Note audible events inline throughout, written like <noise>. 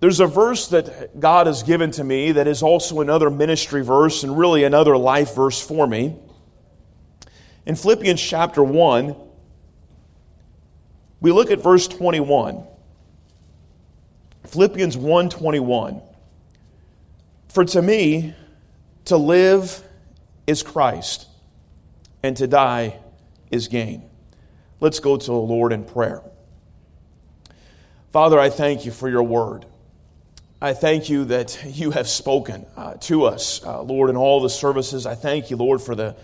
There's a verse that God has given to me that is also another ministry verse and really another life verse for me. In Philippians chapter 1, we look at verse 21. Philippians 1:21. For to me to live is Christ and to die is gain. Let's go to the Lord in prayer. Father, I thank you for your word. I thank you that you have spoken uh, to us, uh, Lord, in all the services. I thank you, Lord, for the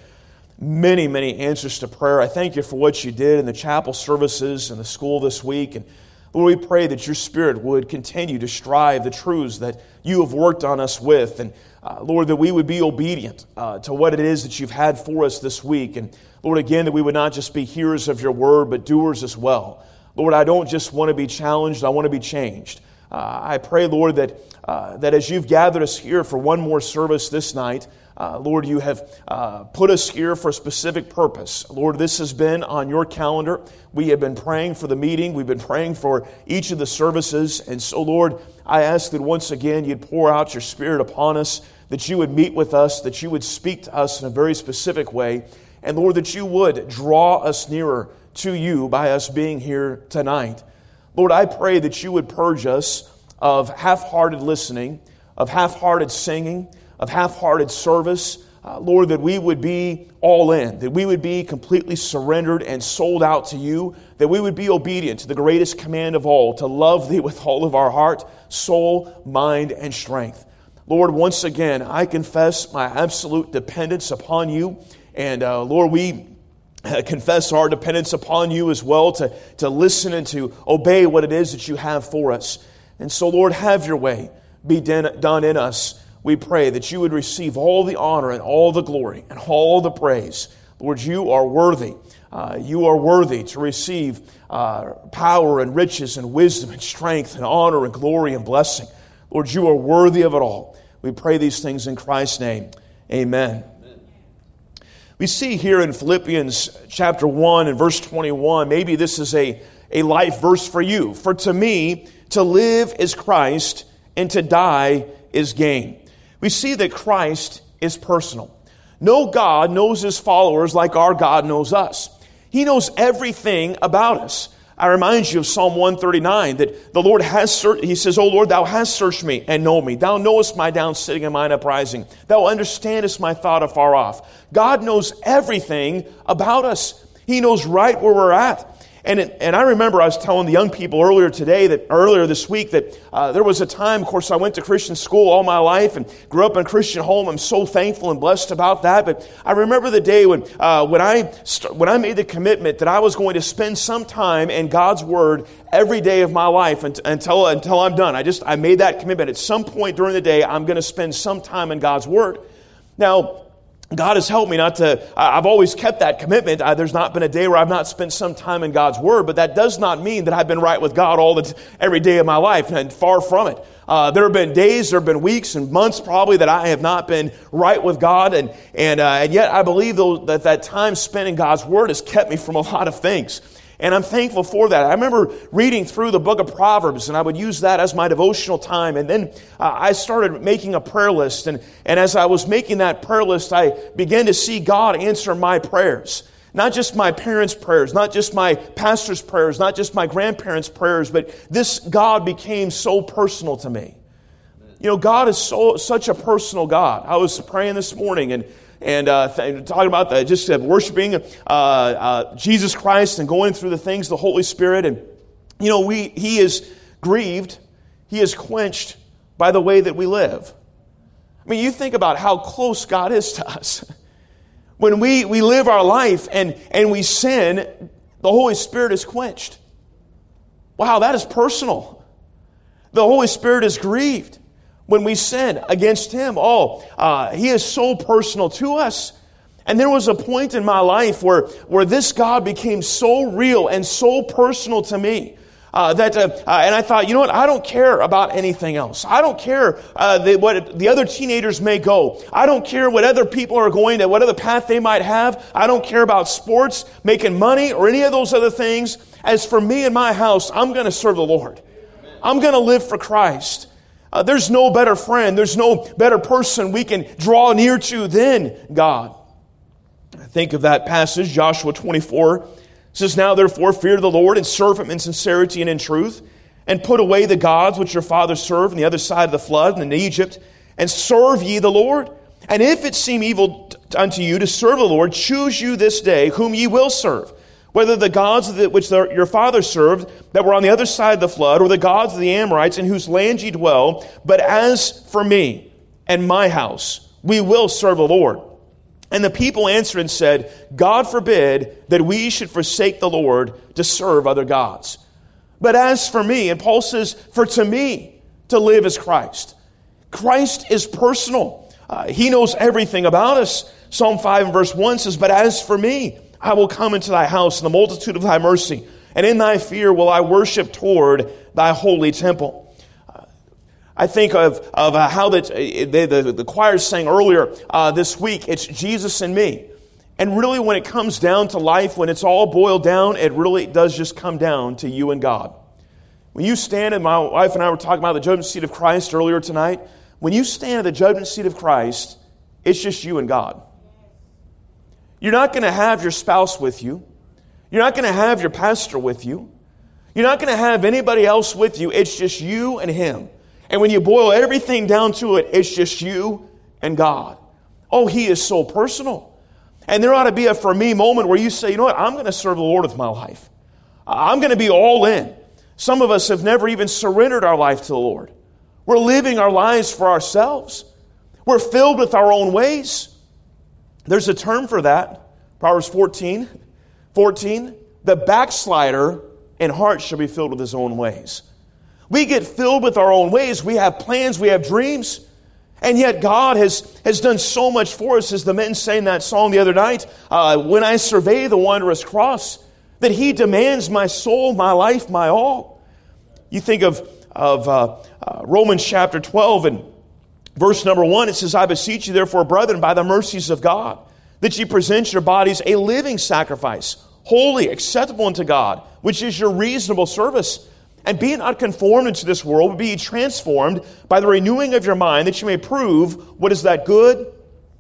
many, many answers to prayer. I thank you for what you did in the chapel services and the school this week. And Lord, we pray that your Spirit would continue to strive the truths that you have worked on us with. And uh, Lord, that we would be obedient uh, to what it is that you've had for us this week. And Lord, again, that we would not just be hearers of your word, but doers as well. Lord, I don't just want to be challenged, I want to be changed. Uh, I pray, Lord, that, uh, that as you've gathered us here for one more service this night, uh, Lord, you have uh, put us here for a specific purpose. Lord, this has been on your calendar. We have been praying for the meeting. We've been praying for each of the services. And so, Lord, I ask that once again you'd pour out your Spirit upon us, that you would meet with us, that you would speak to us in a very specific way. And Lord, that you would draw us nearer to you by us being here tonight. Lord, I pray that you would purge us of half hearted listening, of half hearted singing, of half hearted service. Uh, Lord, that we would be all in, that we would be completely surrendered and sold out to you, that we would be obedient to the greatest command of all, to love thee with all of our heart, soul, mind, and strength. Lord, once again, I confess my absolute dependence upon you. And uh, Lord, we <laughs> confess our dependence upon you as well to, to listen and to obey what it is that you have for us. And so, Lord, have your way be done in us. We pray that you would receive all the honor and all the glory and all the praise. Lord, you are worthy. Uh, you are worthy to receive uh, power and riches and wisdom and strength and honor and glory and blessing. Lord, you are worthy of it all. We pray these things in Christ's name. Amen. We see here in Philippians chapter 1 and verse 21, maybe this is a, a life verse for you. For to me, to live is Christ, and to die is gain. We see that Christ is personal. No God knows his followers like our God knows us. He knows everything about us. I remind you of Psalm 139 that the Lord has searched, he says, O Lord, thou hast searched me and know me. Thou knowest my down sitting and mine uprising. Thou understandest my thought afar off. God knows everything about us. He knows right where we're at. And, it, and I remember I was telling the young people earlier today that earlier this week that uh, there was a time, of course, I went to Christian school all my life and grew up in a Christian home. I'm so thankful and blessed about that. But I remember the day when, uh, when, I st- when I made the commitment that I was going to spend some time in God's Word every day of my life until, until I'm done. I just, I made that commitment. At some point during the day, I'm going to spend some time in God's Word. Now, God has helped me not to, I've always kept that commitment. I, there's not been a day where I've not spent some time in God's Word, but that does not mean that I've been right with God all the, every day of my life, and far from it. Uh, there have been days, there have been weeks and months probably that I have not been right with God, and, and, uh, and yet I believe though, that that time spent in God's Word has kept me from a lot of things. And I'm thankful for that. I remember reading through the book of Proverbs, and I would use that as my devotional time. And then uh, I started making a prayer list. And, and as I was making that prayer list, I began to see God answer my prayers. Not just my parents' prayers, not just my pastor's prayers, not just my grandparents' prayers, but this God became so personal to me. You know, God is so, such a personal God. I was praying this morning, and and uh, th- talking about the, just uh, worshiping uh, uh, Jesus Christ and going through the things the Holy Spirit. And, you know, we, He is grieved, He is quenched by the way that we live. I mean, you think about how close God is to us. <laughs> When we, we live our life and, and we sin, the Holy Spirit is quenched. Wow, that is personal. The Holy Spirit is grieved when we sin against Him. Oh, uh, He is so personal to us. And there was a point in my life where, where this God became so real and so personal to me. Uh, that, uh, uh, and I thought, you know what? I don't care about anything else. I don't care uh, the, what the other teenagers may go. I don't care what other people are going to, what other path they might have. I don't care about sports, making money, or any of those other things. As for me and my house, I'm going to serve the Lord. I'm going to live for Christ. Uh, there's no better friend, there's no better person we can draw near to than God. Think of that passage, Joshua 24. It says, Now therefore fear the Lord and serve him in sincerity and in truth, and put away the gods which your fathers served on the other side of the flood and in Egypt, and serve ye the Lord. And if it seem evil unto you to serve the Lord, choose you this day whom ye will serve whether the gods which your father served that were on the other side of the flood, or the gods of the Amorites in whose land ye dwell. But as for me and my house, we will serve the Lord. And the people answered and said, God forbid that we should forsake the Lord to serve other gods. But as for me, and Paul says, for to me to live is Christ. Christ is personal. Uh, he knows everything about us. Psalm 5 and verse 1 says, But as for me, I will come into thy house in the multitude of thy mercy, and in thy fear will I worship toward thy holy temple. Uh, I think of, of uh, how uh, the, the, the choir sang earlier uh, this week, it's Jesus and me. And really, when it comes down to life, when it's all boiled down, it really does just come down to you and God. When you stand, and my wife and I were talking about the judgment seat of Christ earlier tonight, when you stand at the judgment seat of Christ, it's just you and God. You're not going to have your spouse with you. You're not going to have your pastor with you. You're not going to have anybody else with you. It's just you and him. And when you boil everything down to it, it's just you and God. Oh, he is so personal. And there ought to be a for me moment where you say, you know what, I'm going to serve the Lord with my life. I'm going to be all in. Some of us have never even surrendered our life to the Lord. We're living our lives for ourselves. We're filled with our own ways. There's a term for that. Proverbs 14, 14. The backslider in heart shall be filled with his own ways. We get filled with our own ways. We have plans, we have dreams. And yet, God has, has done so much for us, as the men sang that song the other night, uh, when I survey the wondrous cross, that He demands my soul, my life, my all. You think of, of uh, uh, Romans chapter 12 and Verse number one, it says, I beseech you, therefore, brethren, by the mercies of God, that ye present your bodies a living sacrifice, holy, acceptable unto God, which is your reasonable service. And be not conformed into this world, but be transformed by the renewing of your mind, that you may prove what is that good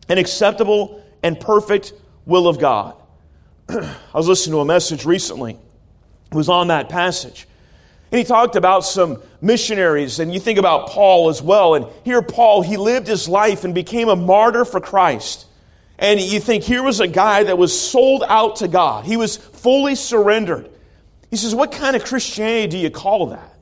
and acceptable and perfect will of God. <clears throat> I was listening to a message recently. It was on that passage. And he talked about some missionaries, and you think about Paul as well. And here, Paul, he lived his life and became a martyr for Christ. And you think here was a guy that was sold out to God, he was fully surrendered. He says, What kind of Christianity do you call that?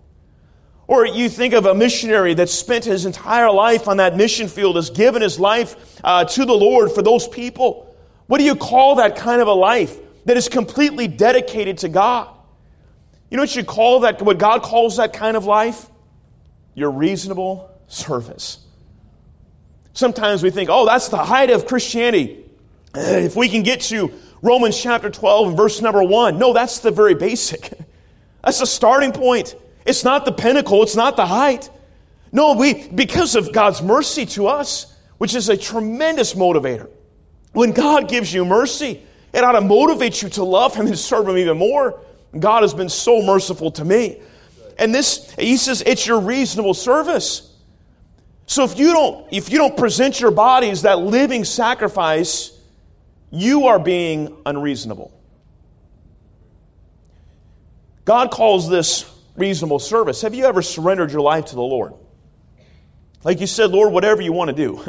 Or you think of a missionary that spent his entire life on that mission field, has given his life uh, to the Lord for those people. What do you call that kind of a life that is completely dedicated to God? You know what you call that, what God calls that kind of life? Your reasonable service. Sometimes we think, oh, that's the height of Christianity. Eh, if we can get to Romans chapter 12 and verse number 1, no, that's the very basic. <laughs> That's the starting point. It's not the pinnacle, it's not the height. No, we, because of God's mercy to us, which is a tremendous motivator. When God gives you mercy, it ought to motivate you to love Him and serve Him even more. God has been so merciful to me. And this, he says, it's your reasonable service. So if you don't, if you don't present your body as that living sacrifice, you are being unreasonable. God calls this reasonable service. Have you ever surrendered your life to the Lord? Like you said, Lord, whatever you want to do.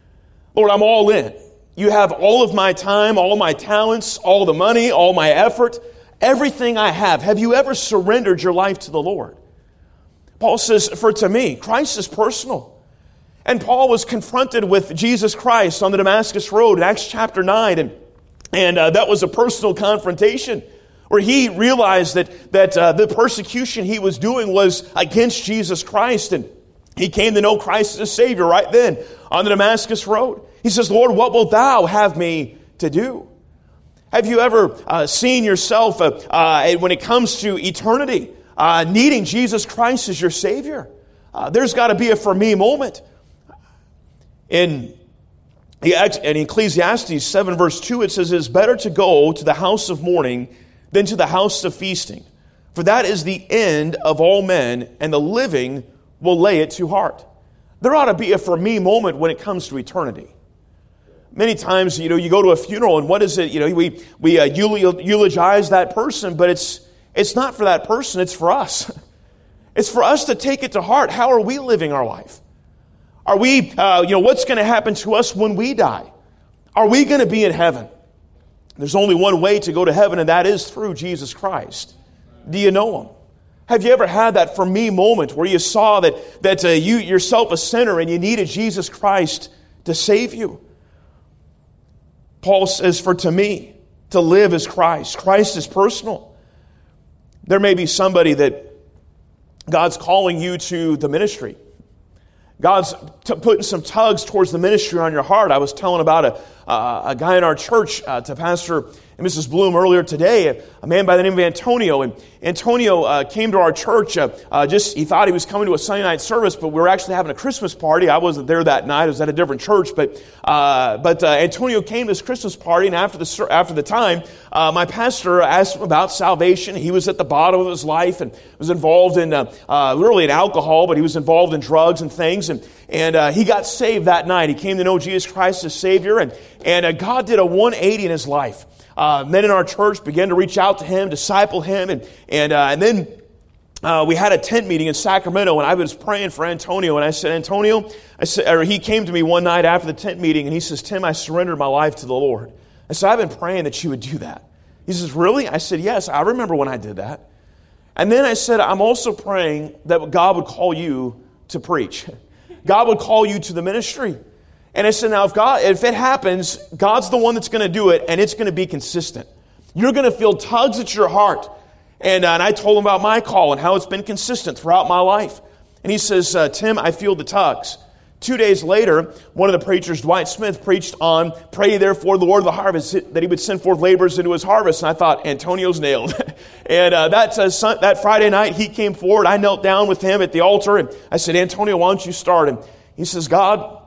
<laughs> Lord, I'm all in. You have all of my time, all my talents, all the money, all my effort everything I have. Have you ever surrendered your life to the Lord? Paul says, For to me, Christ is personal. And Paul was confronted with Jesus Christ on the Damascus Road in Acts chapter 9, and, and uh, that was a personal confrontation where he realized that, that uh, the persecution he was doing was against Jesus Christ, and he came to know Christ as Savior right then on the Damascus Road. He says, Lord, what wilt thou have me to do? Have you ever uh, seen yourself, uh, uh, when it comes to eternity, uh, needing Jesus Christ as your Savior? Uh, there's got to be a for me moment. In, in Ecclesiastes 7, verse 2, it says, It is better to go to the house of mourning than to the house of feasting. For that is the end of all men, and the living will lay it to heart. There ought to be a for me moment when it comes to eternity. Many times, you know, you go to a funeral and what is it? You know, we, we uh, eulogize that person, but it's, it's not for that person, it's for us. <laughs> It's for us to take it to heart. How are we living our life? Are we, uh, you know, what's going to happen to us when we die? Are we going to be in heaven? There's only one way to go to heaven, and that is through Jesus Christ. Do you know him? Have you ever had that for me moment where you saw that, that uh, you yourself a sinner and you needed Jesus Christ to save you? Paul says, For to me, to live is Christ. Christ is personal. There may be somebody that God's calling you to the ministry. God's t- putting some tugs towards the ministry on your heart. I was telling about a, uh, a guy in our church uh, to Pastor and Mrs. Bloom earlier today, a man by the name of Antonio. And Antonio uh, came to our church. Uh, uh, just he thought he was coming to a Sunday night service, but we were actually having a Christmas party. I wasn't there that night; I was at a different church. But uh, but Antonio came to this Christmas party, and after the after the time, my pastor asked him about salvation. He was at the bottom of his life and was involved in literally in alcohol, but he was involved in drugs and things. And and he got saved that night. He came to know Jesus Christ as Savior, and and God did a 180 in his life uh, men in our church began to reach out to him, disciple him, and, and, uh, and then uh, we had a tent meeting in Sacramento, and I was praying for Antonio, and I said, Antonio, I said, or he came to me one night after the tent meeting, and he says, Tim, I surrendered my life to the Lord. I said, I've been praying that you would do that. He says, Really? I said, Yes, I remember when I did that. And then I said, I'm also praying that God would call you to preach. <laughs> God would call you to the ministry. And I said, now if God, if it happens, God's the one that's going to do it, and it's going to be consistent. You're going to feel tugs at your heart. And, uh, and I told him about my call and how it's been consistent throughout my life. And he says, uh, Tim, I feel the tugs. Two days later, one of the preachers, Dwight Smith, preached on pray therefore the Lord of the harvest that he would send forth laborers into his harvest. And I thought, Antonio's nailed. <laughs> and uh, that, uh, that Friday night, he came forward. I knelt down with him at the altar and I said, Antonio, why don't you start? And he says, God,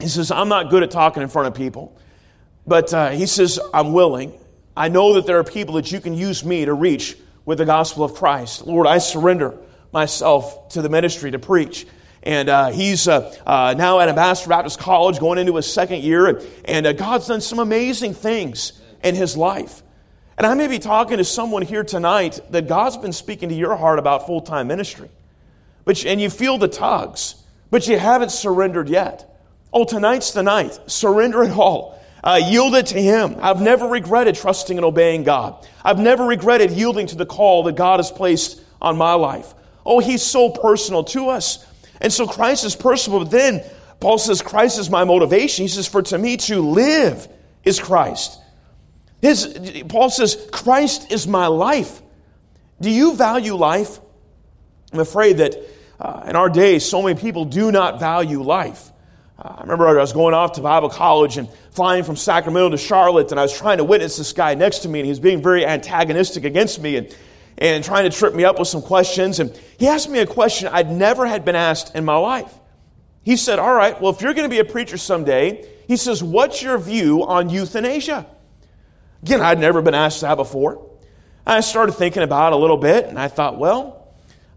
he says, I'm not good at talking in front of people, but uh, he says, I'm willing. I know that there are people that you can use me to reach with the gospel of Christ. Lord, I surrender myself to the ministry to preach. And uh, he's uh, uh, now at Ambassador Baptist College going into his second year. And, and uh, God's done some amazing things in his life. And I may be talking to someone here tonight that God's been speaking to your heart about full time ministry. But, and you feel the tugs, but you haven't surrendered yet. Oh, tonight's the night. Surrender it all. Uh, yield it to Him. I've never regretted trusting and obeying God. I've never regretted yielding to the call that God has placed on my life. Oh, He's so personal to us. And so Christ is personal, but then Paul says, Christ is my motivation. He says, for to me to live is Christ. His, Paul says, Christ is my life. Do you value life? I'm afraid that uh, in our day, so many people do not value life. Uh, I remember I was going off to Bible college and flying from Sacramento to Charlotte, and I was trying to witness this guy next to me, and he was being very antagonistic against me and, and trying to trip me up with some questions. And he asked me a question I'd never had been asked in my life. He said, All right, well, if you're going to be a preacher someday, he says, What's your view on euthanasia? Again, I'd never been asked that before. I started thinking about it a little bit, and I thought, well,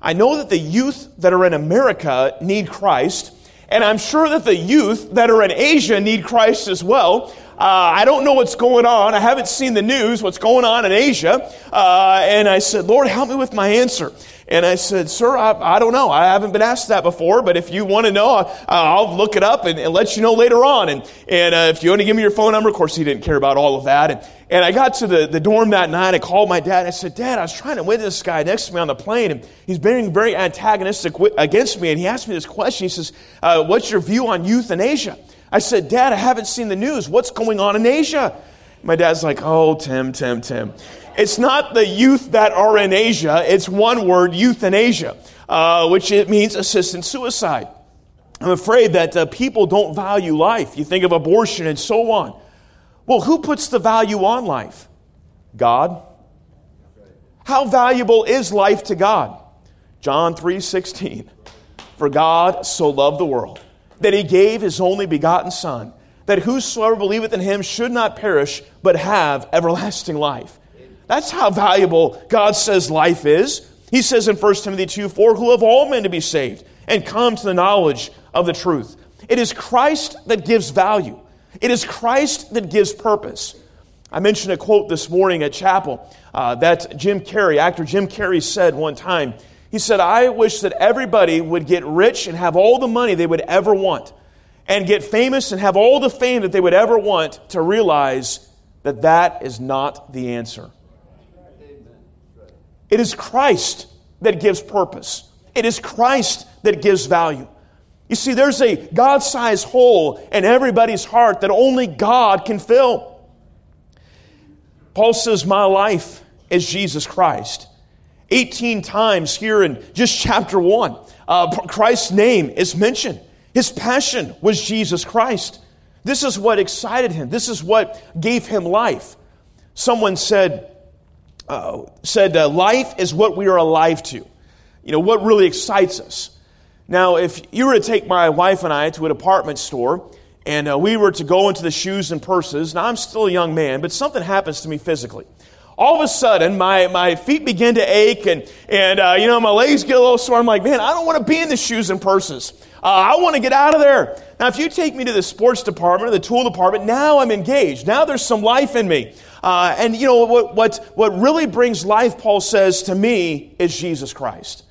I know that the youth that are in America need Christ. And I'm sure that the youth that are in Asia need Christ as well. Uh, I don't know what's going on. I haven't seen the news, what's going on in Asia. Uh, and I said, Lord, help me with my answer. And I said, Sir, I, I, don't know. I haven't been asked that before, but if you want to know, uh, I'll look it up and, and, let you know later on. And, and uh, if you want to give me your phone number, of course, he didn't care about all of that. And, and I got to the, the dorm that night. I called my dad. I said, Dad, I was trying to win this guy next to me on the plane, and he's being very antagonistic against me. And he asked me this question. He says, uh, What's your view on euthanasia? I said, Dad, I haven't seen the news. What's going on in Asia? My dad's like, Oh, Tim, Tim, Tim. It's not the youth that are in Asia, it's one word, euthanasia, uh, which it means assisted suicide. I'm afraid that uh, people don't value life. You think of abortion and so on. Well, who puts the value on life? God. How valuable is life to God? John 3:16. For God so loved the world that he gave his only begotten son that whosoever believeth in him should not perish but have everlasting life. That's how valuable God says life is. He says in 1 Timothy 2 4, who of all men to be saved and come to the knowledge of the truth. It is Christ that gives value, it is Christ that gives purpose. I mentioned a quote this morning at chapel uh, that Jim Carrey, actor Jim Carrey, said one time. He said, I wish that everybody would get rich and have all the money they would ever want, and get famous and have all the fame that they would ever want to realize that that is not the answer. It is Christ that gives purpose. It is Christ that gives value. You see, there's a God sized hole in everybody's heart that only God can fill. Paul says, My life is Jesus Christ. 18 times here in just chapter 1, uh, Christ's name is mentioned. His passion was Jesus Christ. This is what excited him. This is what gave him life. Someone said, uh, said uh, life is what we are alive to. You know, what really excites us. Now, if you were to take my wife and I to a department store and uh, we were to go into the shoes and purses, now I'm still a young man, but something happens to me physically. All of a sudden, my, my feet begin to ache and, and uh, you know, my legs get a little sore. I'm like, man, I don't want to be in the shoes and purses. Uh, I want to get out of there. Now, if you take me to the sports department or the tool department, now I'm engaged. Now there's some life in me. Uh, and you know, what, what, what really brings life, Paul says, to me is Jesus Christ.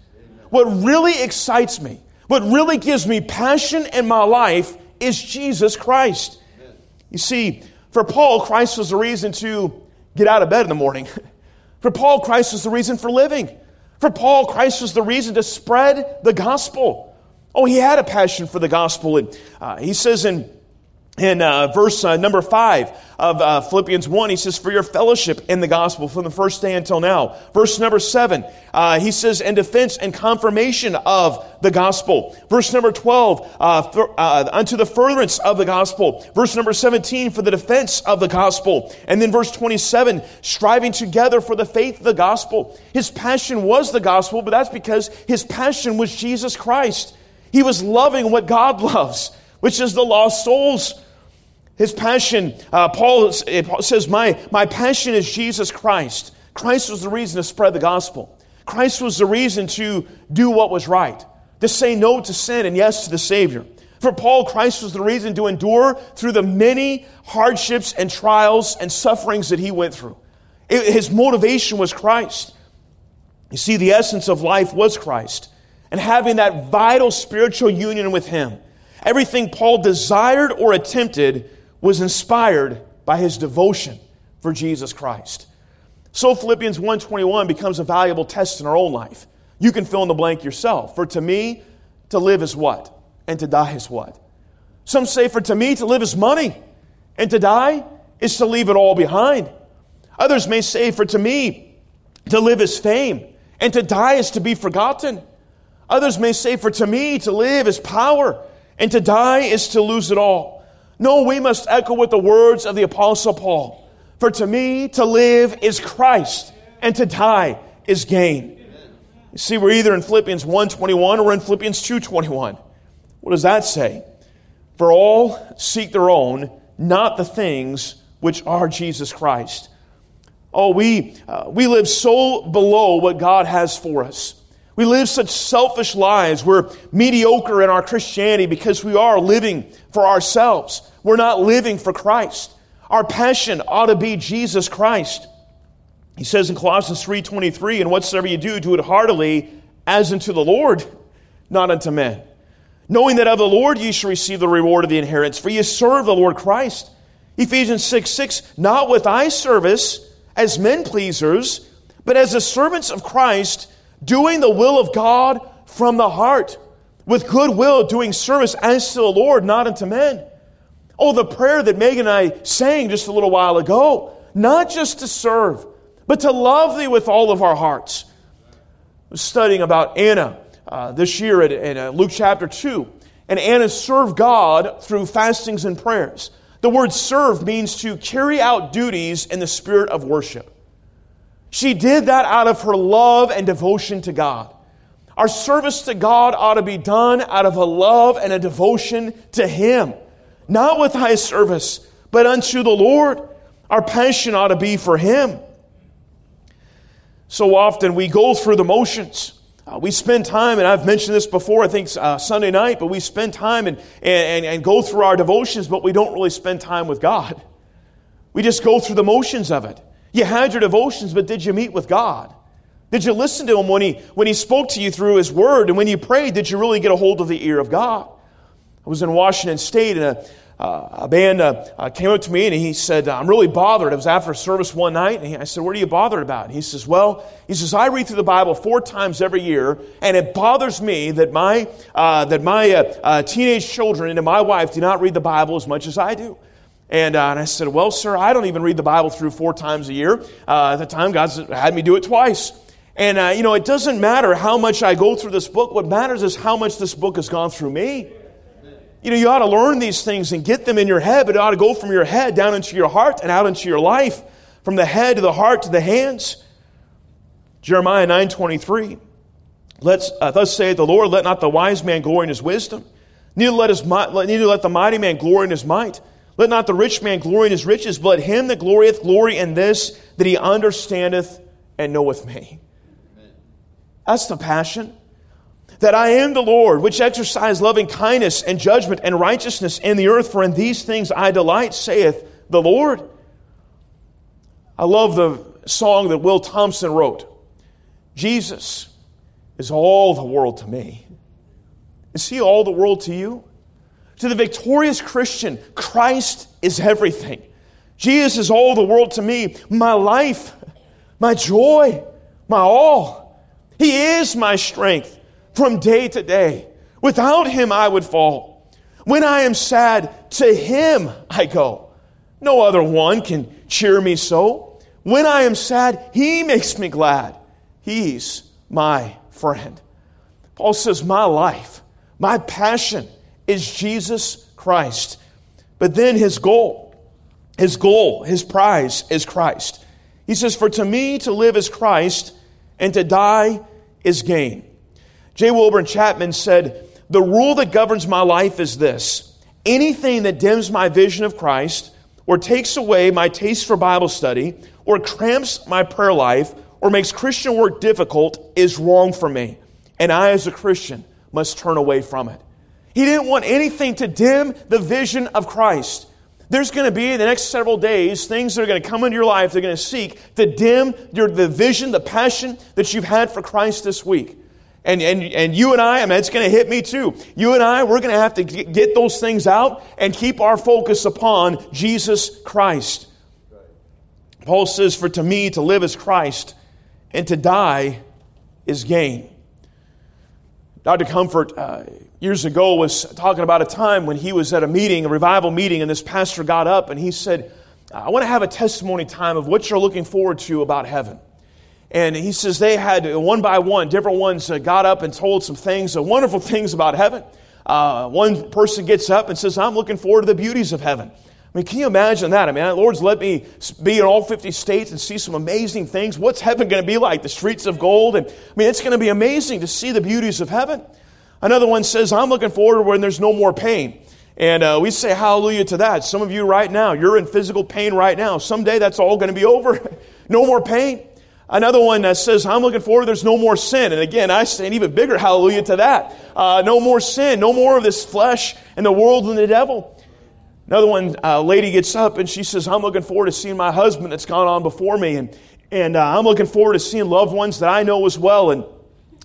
What really excites me, what really gives me passion in my life is Jesus Christ. You see, for Paul, Christ was the reason to get out of bed in the morning. <laughs> For Paul, Christ was the reason for living. For Paul, Christ was the reason to spread the gospel. Oh, he had a passion for the gospel. And uh, he says in in uh, verse uh, number five of uh, Philippians 1, he says, For your fellowship in the gospel from the first day until now. Verse number seven, uh, he says, In defense and confirmation of the gospel. Verse number 12, uh, uh, unto the furtherance of the gospel. Verse number 17, for the defense of the gospel. And then verse 27, striving together for the faith of the gospel. His passion was the gospel, but that's because his passion was Jesus Christ. He was loving what God <laughs> loves, which is the lost souls. His passion, uh, Paul, says, my, my passion is Jesus Christ. Christ was the reason to spread the gospel. Christ was the reason to do what was right, to say no to sin and yes to the Savior. For Paul, Christ was the reason to endure through the many hardships and trials and sufferings that he went through. It, his motivation was Christ. You see, the essence of life was Christ. And having that vital spiritual union with him, everything Paul desired or attempted was inspired by his devotion for Jesus Christ. So Philippians 1:21 becomes a valuable test in our own life. You can fill in the blank yourself. For to me, to live is what? And to die is what? Some say, for to me, to live is money, and to die is to leave it all behind. Others may say, for to me, to live is fame, and to die is to be forgotten. Others may say, for to me, to live is power, and to die is to lose it all. No, we must echo with the words of the Apostle Paul. For to me, to live is Christ, and to die is gain. You see, we're either in Philippians 1.21 or in Philippians 2.21. What does that say? For all seek their own, not the things which are Jesus Christ. Oh, we, uh, we live so below what God has for us. We live such selfish lives. We're mediocre in our Christianity because we are living for ourselves. We're not living for Christ. Our passion ought to be Jesus Christ. He says in Colossians 3:23, "And whatsoever you do, do it heartily as unto the Lord, not unto men." Knowing that of the Lord ye shall receive the reward of the inheritance, for ye serve the Lord Christ. Ephesians 6 6, not with eye service as men pleasers, but as the servants of Christ, doing the will of God from the heart, with good will, doing service as to the Lord, not unto men. Oh, the prayer that Megan and I sang just a little while ago, not just to serve, but to love thee with all of our hearts. I was studying about Anna uh, this year in, in uh, Luke chapter 2, and Anna served God through fastings and prayers. The word serve means to carry out duties in the spirit of worship. She did that out of her love and devotion to God. Our service to God ought to be done out of a love and a devotion to Him, not with eye service, but unto the Lord. Our passion ought to be for Him. So often we go through the motions. Uh, we spend time, and I've mentioned this before, I think uh, Sunday night, but we spend time and, and, and go through our devotions, but we don't really spend time with God. We just go through the motions of it. You had your devotions, but did you meet with God? Did you listen to Him when He, when he spoke to you through His Word? And when you prayed, did you really get a hold of the ear of God? I was in Washington State, and a, uh, a man uh, uh, came up to me and he said, I'm really bothered. It was after service one night. And he, I said, What are you bothered about? And he says, Well, he says, I read through the Bible four times every year, and it bothers me that my, uh, that my uh, uh, teenage children and my wife do not read the Bible as much as I do. And, uh, and I said, Well, sir, I don't even read the Bible through four times a year. Uh, at the time, God's had me do it twice. And, uh, you know, it doesn't matter how much I go through this book. What matters is how much this book has gone through me. You know, you ought to learn these things and get them in your head, but it ought to go from your head down into your heart and out into your life, from the head to the heart to the hands. Jeremiah 9.23, Let's, uh, thus saith the Lord, let not the wise man glory in his wisdom, neither let, his, neither let the mighty man glory in his might. Let not the rich man glory in his riches, but him that glorieth glory in this, that he understandeth and knoweth me. That's the passion that I am the Lord, which exercise loving kindness and judgment and righteousness in the earth, for in these things I delight, saith the Lord. I love the song that Will Thompson wrote Jesus is all the world to me. Is he all the world to you? To the victorious Christian, Christ is everything. Jesus is all the world to me, my life, my joy, my all. He is my strength from day to day. Without him, I would fall. When I am sad, to him I go. No other one can cheer me so. When I am sad, he makes me glad. He's my friend. Paul says, My life, my passion is Jesus Christ. But then his goal, his goal, his prize is Christ. He says, For to me to live is Christ, and to die is gain. J. Wilbur Chapman said, The rule that governs my life is this anything that dims my vision of Christ, or takes away my taste for Bible study, or cramps my prayer life, or makes Christian work difficult is wrong for me. And I, as a Christian, must turn away from it. He didn't want anything to dim the vision of Christ. There's going to be in the next several days things that are going to come into your life They're going to seek to dim your, the vision, the passion that you've had for Christ this week. And, and, and you and I, I mean, it's going to hit me too. You and I, we're going to have to get those things out and keep our focus upon Jesus Christ. Paul says, For to me, to live is Christ, and to die is gain. Dr. Comfort, uh, years ago, was talking about a time when he was at a meeting, a revival meeting, and this pastor got up and he said, I want to have a testimony time of what you're looking forward to about heaven. And he says they had one by one, different ones uh, got up and told some things, uh, wonderful things about heaven. Uh, one person gets up and says, I'm looking forward to the beauties of heaven. I mean, can you imagine that? I mean, Lord's let me be in all 50 states and see some amazing things. What's heaven going to be like? The streets of gold? And I mean, it's going to be amazing to see the beauties of heaven. Another one says, I'm looking forward when there's no more pain. And uh, we say hallelujah to that. Some of you right now, you're in physical pain right now. Someday that's all going to be <laughs> over. no more pain. Another one that says, I'm looking forward, there's no more sin. And again, I say an even bigger hallelujah to that. Uh, no more sin, no more of this flesh and the world and the devil. Another one, uh, lady gets up and she says, I'm looking forward to seeing my husband that's gone on before me. And, and uh, I'm looking forward to seeing loved ones that I know as well. And,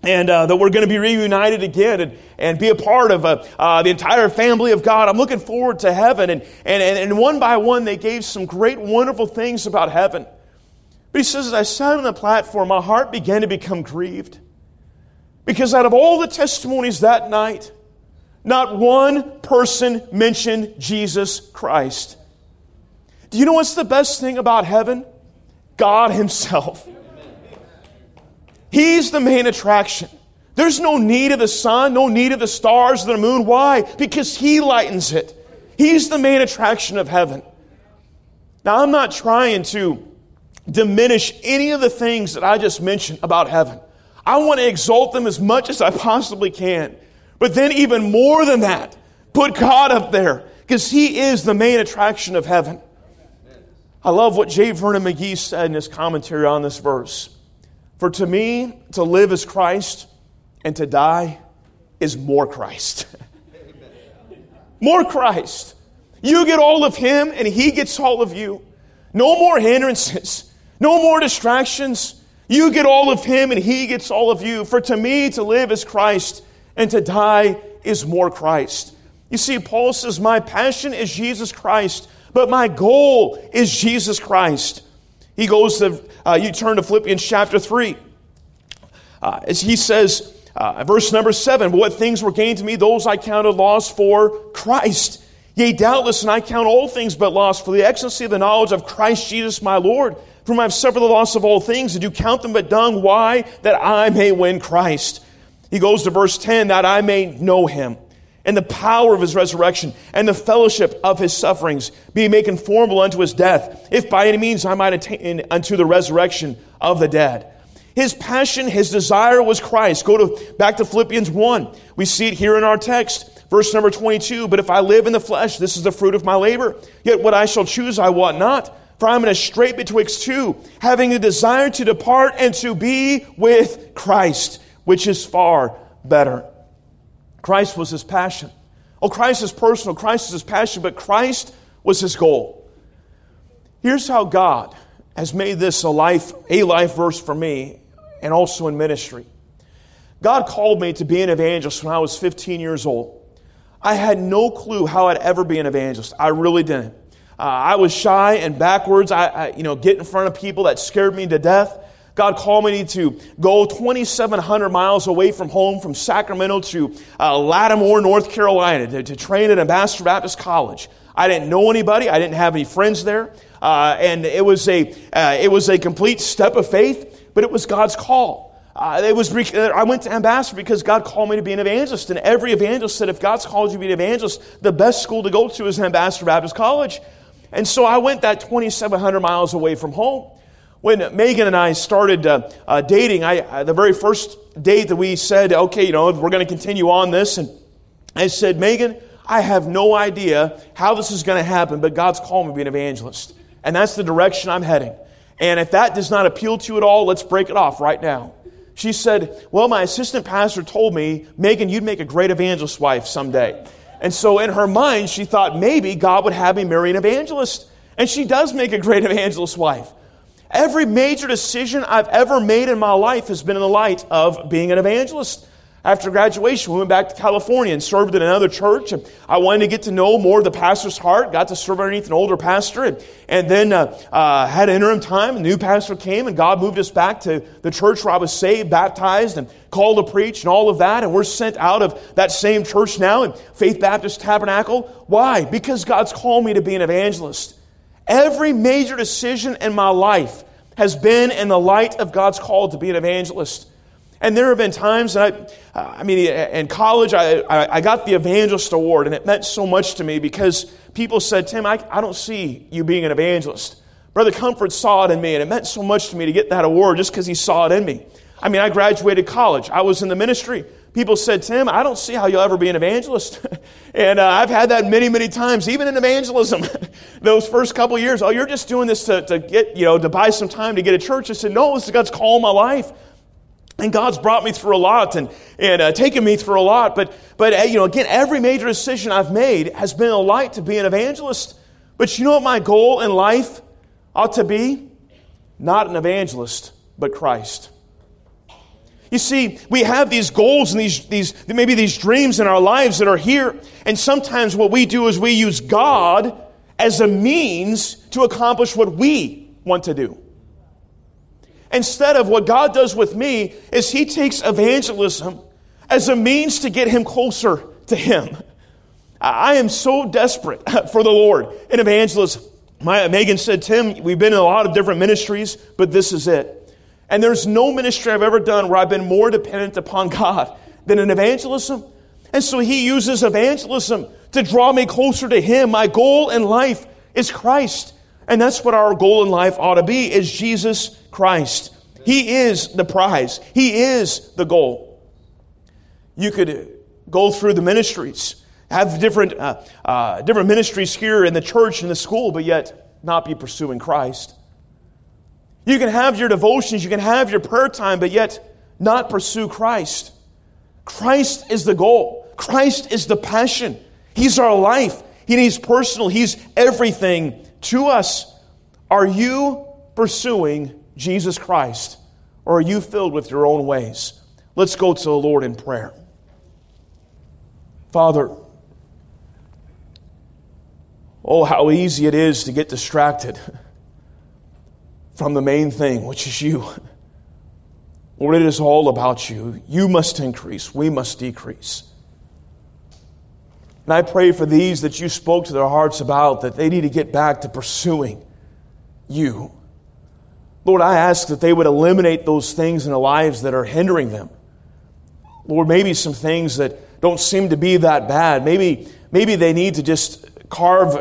and uh, that we're going to be reunited again and, and be a part of uh, uh, the entire family of God. I'm looking forward to heaven. And, and, and one by one, they gave some great, wonderful things about heaven. But he says, as I sat on the platform, my heart began to become grieved. Because out of all the testimonies that night, not one person mentioned Jesus Christ. Do you know what's the best thing about heaven? God Himself. He's the main attraction. There's no need of the sun, no need of the stars, the moon. Why? Because He lightens it. He's the main attraction of heaven. Now, I'm not trying to diminish any of the things that I just mentioned about heaven. I want to exalt them as much as I possibly can. But then, even more than that, put God up there because He is the main attraction of heaven. I love what J. Vernon McGee said in his commentary on this verse. For to me, to live is Christ, and to die is more Christ. <laughs> more Christ. You get all of Him, and He gets all of you. No more hindrances, no more distractions. You get all of Him, and He gets all of you. For to me, to live is Christ, and to die is more Christ. You see, Paul says, My passion is Jesus Christ, but my goal is Jesus Christ. He goes to, uh, you turn to Philippians chapter 3. Uh, as he says, uh, verse number 7, But what things were gained to me, those I counted loss for Christ. Yea, doubtless, and I count all things but loss for the excellency of the knowledge of Christ Jesus my Lord, from whom I have suffered the loss of all things, and do count them but dung. Why? That I may win Christ. He goes to verse 10, that I may know him and the power of his resurrection and the fellowship of his sufferings, being made conformable unto his death, if by any means I might attain unto the resurrection of the dead. His passion, his desire was Christ. Go to back to Philippians 1. We see it here in our text. Verse number 22, but if I live in the flesh, this is the fruit of my labor. Yet what I shall choose I want not, for I'm in a strait betwixt two, having a desire to depart and to be with Christ, which is far better. Christ was his passion. Oh, Christ is personal, Christ is his passion, but Christ was his goal. Here's how God has made this a life, a life verse for me and also in ministry. God called me to be an evangelist when I was 15 years old. I had no clue how I'd ever be an evangelist. I really didn't. Uh, I was shy and backwards. I, I, you know, get in front of people that scared me to death. God called me to go 2,700 miles away from home, from Sacramento to uh, Lattimore, North Carolina, to, to, train at Ambassador Baptist College. I didn't know anybody. I didn't have any friends there. Uh, and it was, a, uh, it was a complete step of faith, but it was God's call. Uh, it was, I went to Ambassador because God called me to be an evangelist. And every evangelist said, if God's called you to be an evangelist, the best school to go to is Ambassador Baptist College. And so I went that 2,700 miles away from home. When Megan and I started uh, uh, dating, I, uh, the very first date that we said, okay, you know, we're going to continue on this, and I said, Megan, I have no idea how this is going to happen, but God's called me to be an evangelist. And that's the direction I'm heading. And if that does not appeal to you at all, let's break it off right now. She said, Well, my assistant pastor told me, Megan, you'd make a great evangelist wife someday. And so in her mind, she thought maybe God would have me marry an evangelist. And she does make a great <laughs> evangelist wife. Every major decision I've ever made in my life has been in the light of being an evangelist. After graduation, we went back to California and served in another church. I wanted to get to know more of the pastor's heart. Got to serve underneath an older pastor, and, and then uh, uh, had an interim time. A new pastor came, and God moved us back to the church where I was saved, baptized, and called to preach, and all of that. And we're sent out of that same church now in Faith Baptist Tabernacle. Why? Because God's called me to be an evangelist. Every major decision in my life has been in the light of God's call to be an evangelist. And there have been times, I, I mean, in college, I, I got the evangelist award, and it meant so much to me because people said, Tim, I, I don't see you being an evangelist. Brother Comfort saw it in me, and it meant so much to me to get that award just because he saw it in me. I mean, I graduated college, I was in the ministry. People said, Tim, I don't see how you'll ever be an evangelist. <laughs> and uh, I've had that many, many times, even in evangelism. <laughs> Those first couple years, oh, you're just doing this to, to get, you know, to buy some time to get a church. I said, no, this is God's call my life. And God's brought me through a lot and, and uh, taken me through a lot. But, but uh, you know, again, every major decision I've made has been a light to be an evangelist. But you know what my goal in life ought to be? Not an evangelist, but Christ. You see, we have these goals and these, these, maybe these dreams in our lives that are here. And sometimes what we do is we use God as a means to accomplish what we want to do. Instead of what God does with me is he takes evangelism as a means to get him closer to him. I am so desperate <laughs> for the Lord in evangelism. My, Megan said, Tim, we've been in a lot of different ministries, but this is it. And there's no ministry I've ever done where I've been more dependent upon God than in evangelism. And so he uses evangelism to draw me closer to him. My goal in life is Christ. And that's what our goal in life ought to be is Jesus Christ. He is the prize. He is the goal. You could go through the ministries, have different, uh, uh, different ministries here in the church and the school, but yet not be pursuing Christ. You can have your devotions, you can have your prayer time, but yet not pursue Christ. Christ is the goal. Christ is the passion. He's our life. He's personal. He's everything to us. Are you pursuing Jesus Christ or are you filled with your own ways? Let's go to the Lord in prayer. Father, oh, how easy it is to get distracted <laughs> from the main thing, which is you. Lord, it is all about you. You must increase, we must decrease. And I pray for these that you spoke to their hearts about, that they need to get back to pursuing you. Lord, I ask that they would eliminate those things in their lives that are hindering them. Lord, maybe some things that don't seem to be that bad. Maybe, maybe they need to just carve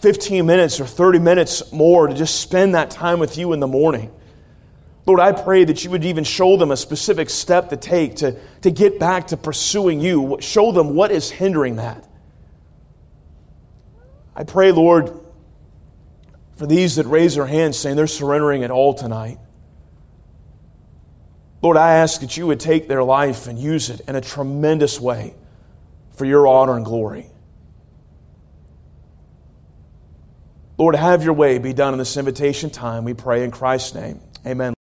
15 minutes or 30 minutes more to just spend that time with you in the morning. Lord, I pray that you would even show them a specific step to take to, to get back to pursuing you. Show them what is hindering that. I pray, Lord, for these that raise their hands saying they're surrendering it all tonight. Lord, I ask that you would take their life and use it in a tremendous way for your honor and glory. Lord, have your way be done in this invitation time. We pray in Christ's name. Amen.